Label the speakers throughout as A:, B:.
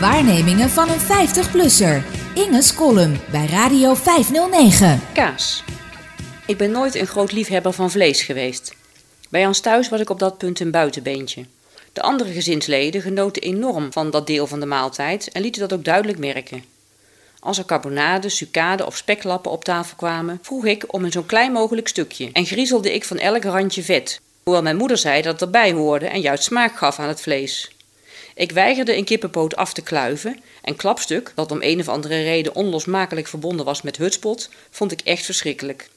A: Waarnemingen van een 50-plusser. Inge's column bij Radio 509.
B: Kaas. Ik ben nooit een groot liefhebber van vlees geweest. Bij ons thuis was ik op dat punt een buitenbeentje. De andere gezinsleden genoten enorm van dat deel van de maaltijd en lieten dat ook duidelijk merken. Als er carbonade, sucade of speklappen op tafel kwamen, vroeg ik om een zo klein mogelijk stukje en griezelde ik van elk randje vet, hoewel mijn moeder zei dat het erbij hoorde en juist smaak gaf aan het vlees. Ik weigerde een kippenpoot af te kluiven en klapstuk, dat om een of andere reden onlosmakelijk verbonden was met hutspot, vond ik echt verschrikkelijk.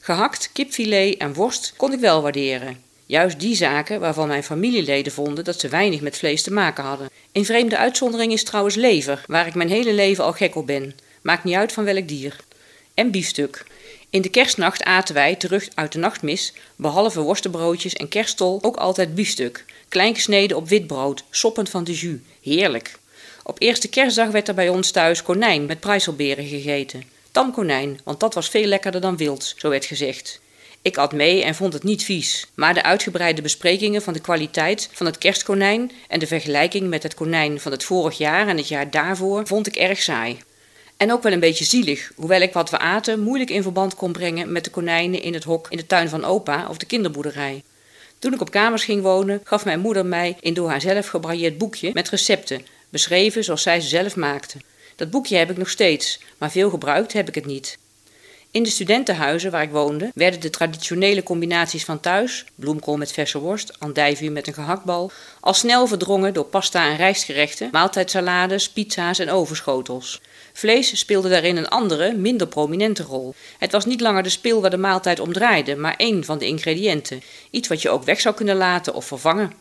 B: Gehakt, kipfilet en worst kon ik wel waarderen. Juist die zaken waarvan mijn familieleden vonden dat ze weinig met vlees te maken hadden. Een vreemde uitzondering is trouwens lever, waar ik mijn hele leven al gek op ben. Maakt niet uit van welk dier. En biefstuk. In de kerstnacht aten wij, terug uit de nachtmis, behalve worstenbroodjes en kerststol ook altijd biefstuk. Klein gesneden op wit brood, soppend van de jus. Heerlijk. Op eerste kerstdag werd er bij ons thuis konijn met prijselberen gegeten. Tamkonijn, want dat was veel lekkerder dan wild, zo werd gezegd. Ik at mee en vond het niet vies, maar de uitgebreide besprekingen van de kwaliteit van het kerstkonijn en de vergelijking met het konijn van het vorig jaar en het jaar daarvoor vond ik erg saai. En ook wel een beetje zielig, hoewel ik wat we aten moeilijk in verband kon brengen met de konijnen in het hok in de tuin van opa of de kinderboerderij. Toen ik op kamers ging wonen, gaf mijn moeder mij een door haar zelf gebrailleerd boekje met recepten, beschreven zoals zij ze zelf maakte. Dat boekje heb ik nog steeds, maar veel gebruikt heb ik het niet. In de studentenhuizen waar ik woonde werden de traditionele combinaties van thuis, bloemkool met verse worst, andijvie met een gehaktbal, al snel verdrongen door pasta en rijstgerechten, maaltijdsalades, pizza's en overschotels. Vlees speelde daarin een andere, minder prominente rol. Het was niet langer de speel waar de maaltijd om draaide, maar één van de ingrediënten. Iets wat je ook weg zou kunnen laten of vervangen.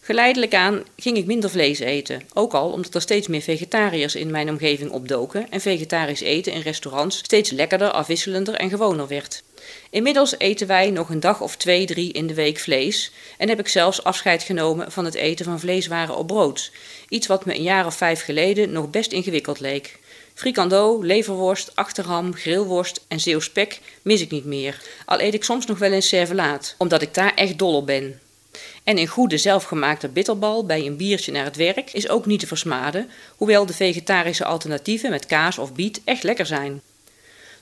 B: Geleidelijk aan ging ik minder vlees eten, ook al omdat er steeds meer vegetariërs in mijn omgeving opdoken en vegetarisch eten in restaurants steeds lekkerder, afwisselender en gewoner werd. Inmiddels eten wij nog een dag of twee, drie in de week vlees en heb ik zelfs afscheid genomen van het eten van vleeswaren op brood, iets wat me een jaar of vijf geleden nog best ingewikkeld leek. Frikando, leverworst, achterham, grillworst en zeeuwspek mis ik niet meer, al eet ik soms nog wel eens servelaat, omdat ik daar echt dol op ben. En een goede zelfgemaakte bitterbal bij een biertje naar het werk is ook niet te versmaden, hoewel de vegetarische alternatieven met kaas of biet echt lekker zijn.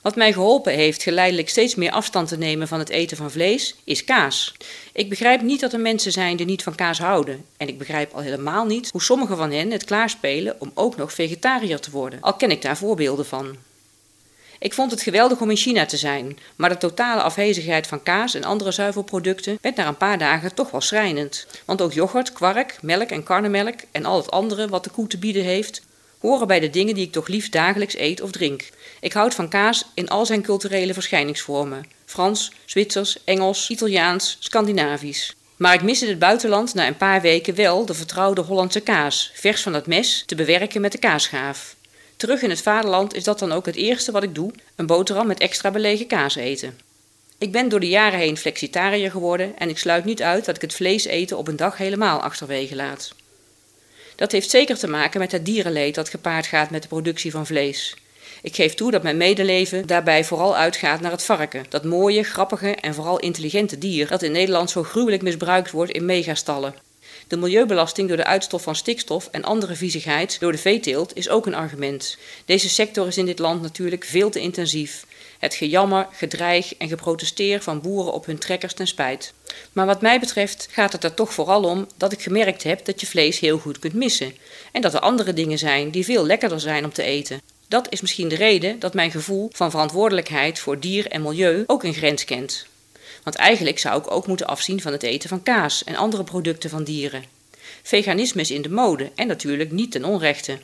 B: Wat mij geholpen heeft geleidelijk steeds meer afstand te nemen van het eten van vlees, is kaas. Ik begrijp niet dat er mensen zijn die niet van kaas houden. En ik begrijp al helemaal niet hoe sommigen van hen het klaarspelen om ook nog vegetariër te worden, al ken ik daar voorbeelden van. Ik vond het geweldig om in China te zijn, maar de totale afwezigheid van kaas en andere zuivelproducten werd na een paar dagen toch wel schrijnend. Want ook yoghurt, kwark, melk en karnemelk en al het andere wat de koe te bieden heeft, horen bij de dingen die ik toch liefst dagelijks eet of drink. Ik houd van kaas in al zijn culturele verschijningsvormen: Frans, Zwitsers, Engels, Italiaans, Scandinavisch. Maar ik mis in het buitenland na een paar weken wel de vertrouwde Hollandse kaas, vers van het mes, te bewerken met de kaasschaaf. Terug in het vaderland is dat dan ook het eerste wat ik doe: een boterham met extra belegen kaas eten. Ik ben door de jaren heen flexitariër geworden en ik sluit niet uit dat ik het vlees eten op een dag helemaal achterwege laat. Dat heeft zeker te maken met het dierenleed dat gepaard gaat met de productie van vlees. Ik geef toe dat mijn medeleven daarbij vooral uitgaat naar het varken, dat mooie, grappige en vooral intelligente dier dat in Nederland zo gruwelijk misbruikt wordt in megastallen. De milieubelasting door de uitstof van stikstof en andere viezigheid door de veeteelt is ook een argument. Deze sector is in dit land natuurlijk veel te intensief. Het gejammer, gedreig en geprotesteer van boeren op hun trekkers ten spijt. Maar wat mij betreft gaat het er toch vooral om dat ik gemerkt heb dat je vlees heel goed kunt missen. En dat er andere dingen zijn die veel lekkerder zijn om te eten. Dat is misschien de reden dat mijn gevoel van verantwoordelijkheid voor dier en milieu ook een grens kent. Want eigenlijk zou ik ook moeten afzien van het eten van kaas en andere producten van dieren. Veganisme is in de mode en natuurlijk niet ten onrechte.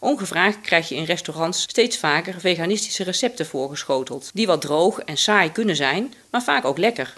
B: Ongevraagd krijg je in restaurants steeds vaker veganistische recepten voorgeschoteld, die wat droog en saai kunnen zijn, maar vaak ook lekker.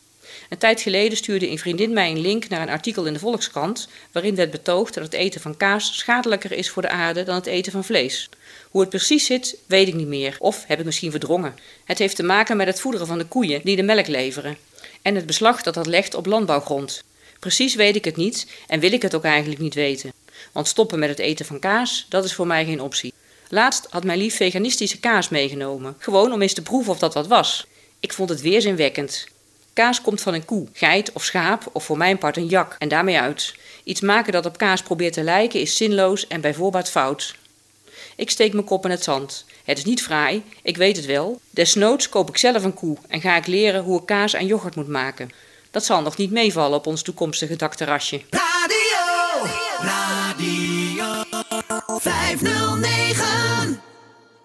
B: Een tijd geleden stuurde een vriendin mij een link naar een artikel in de Volkskrant waarin werd betoogd dat het eten van kaas schadelijker is voor de aarde dan het eten van vlees. Hoe het precies zit, weet ik niet meer, of heb ik misschien verdrongen. Het heeft te maken met het voederen van de koeien die de melk leveren en het beslag dat dat legt op landbouwgrond. Precies weet ik het niet en wil ik het ook eigenlijk niet weten. Want stoppen met het eten van kaas, dat is voor mij geen optie. Laatst had mijn lief veganistische kaas meegenomen, gewoon om eens te proeven of dat wat was. Ik vond het weerzinwekkend. Kaas komt van een koe, geit of schaap of voor mijn part een jak en daarmee uit. Iets maken dat op kaas probeert te lijken is zinloos en bij voorbaat fout. Ik steek mijn kop in het zand. Het is niet fraai, ik weet het wel. Desnoods koop ik zelf een koe en ga ik leren hoe ik kaas en yoghurt moet maken. Dat zal nog niet meevallen op ons toekomstige dakterrasje.